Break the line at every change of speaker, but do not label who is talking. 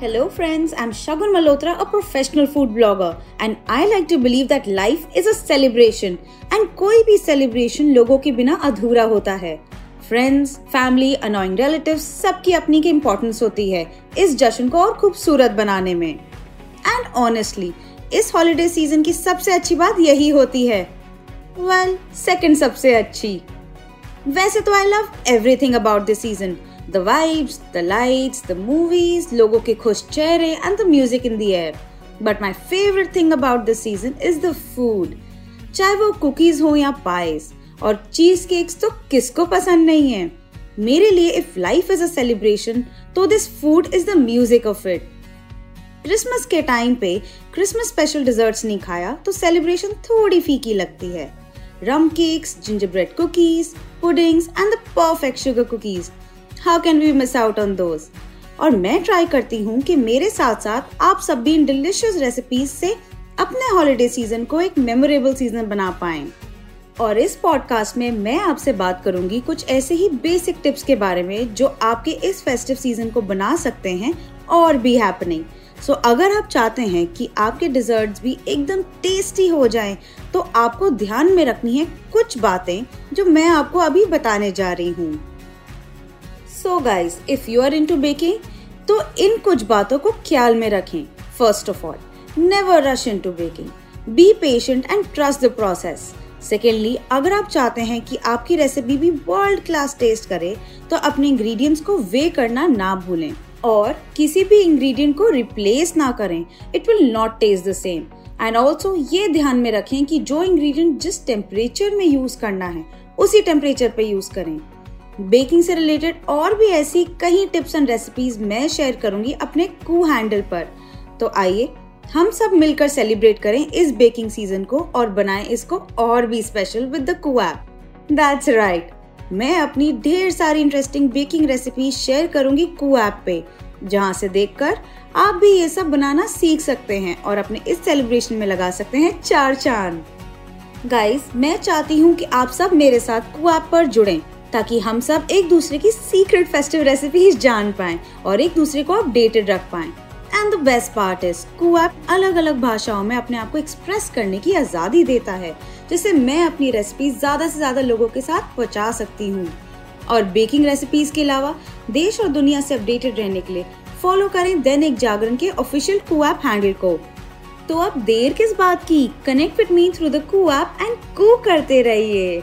Hello, friends. I'm Shagun Malhotra, a professional food blogger, and I like to believe that life is a celebration, and कोई भी celebration लोगों के बिना अधूरा होता है फ्रेंड्स फैमिली अनोइंग रिलेटिव्स सबकी अपनी की इम्पोर्टेंस होती है इस जश्न को और खूबसूरत बनाने में एंड ऑनेस्टली इस हॉलिडे सीज़न की सबसे अच्छी बात यही होती है वेल well, सेकंड सबसे अच्छी वैसे तो I love everything about this season The vibes, the lights, the movies, लोगों के खुश चेहरे and the music in the air. But my favorite thing about this season is the food. चाहे वो कुकीज हो या पाइस और चीज़ केक्स तो किसको पसंद नहीं है मेरे लिए if life is a celebration तो this food is the music of it Christmas के टाइम पे क्रिसमस स्पेशल डिजर्ट्स नहीं खाया तो सेलिब्रेशन थोड़ी फीकी लगती है rum cakes ginger bread cookies puddings and the perfect sugar cookies how can we miss out on those और मैं ट्राई करती हूँ कि मेरे साथ साथ आप सब भी इन डिलिशियस रेसिपीज़ से अपने हॉलिडे सीज़न को एक मेमोरेबल सीज़न बना पाए। और इस पॉडकास्ट में मैं आपसे बात करूँगी कुछ ऐसे ही बेसिक टिप्स के बारे में जो आपके इस फेस्टिव सीज़न को बना सकते हैं और भी हैपनिंग सो so, अगर आप चाहते हैं कि आपके डिजर्ट्स भी एकदम टेस्टी हो जाएँ, तो आपको ध्यान में रखनी है कुछ बातें जो मैं आपको अभी बताने जा रही हूँ। So guys if you are into baking तो इन कुछ बातों को ख्याल में रखें। First of all never rush into baking be patient and trust the process secondly अगर आप चाहते हैं कि आपकी रेसिपी भी वर्ल्ड क्लास टेस्ट करे तो अपने इंग्रेडिएंट्स को वे करना ना भूलें। और किसी भी इंग्रेडिएंट को रिप्लेस ना करें। It will not taste the same and also ये ध्यान में रखें कि जो इंग्रेडिएंट जिस टेम्परेचर में यूज़ करना है, उसी टेम्परेचर पे यूज़ करें। बेकिंग से रिलेटेड और भी ऐसी कई टिप्स एंड रेसिपीज़ मैं शेयर करूँगी अपने कू हैंडल पर। तो आइए, हम सब मिलकर सेलिब्रेट करें इस बेकिंग सीज़न को और बनाएँ इसको और भी special with the Koo app that's right मैं अपनी ढेर सारी इंटरेस्टिंग बेकिंग रेसिपी शेयर करूँगी कू ऐप पे, जहाँ से देखकर आप भी ये सब बनाना सीख सकते हैं और अपने इस सेलिब्रेशन में लगा सकते हैं चार चाँद। गाइस मैं चाहती हूँ कि आप सब मेरे साथ कू ऐप पर जुड़ें। ताकि हम सब एक दूसरे की सीक्रेट फेस्टिव रेसिपीज़ जान पाए और एक दूसरे को अपडेटेड रख पाए। And the best part is Koo app अलग अलग भाषाओं में अपने आप को एक्सप्रेस करने की आज़ादी देता है, जिससे मैं अपनी रेसिपीज़ ज़्यादा से ज़्यादा लोगों के साथ पहुँचा सकती हूँ। और बेकिंग रेसिपीज़ के अलावा, देश और दुनिया से अपडेटेड रहने के लिए फॉलो करें दैनिक जागरण के ऑफिशियल कुएप हैंडल को। तो अब देर किस बात की? Connect with me through the Koo and Koo करते रहिए।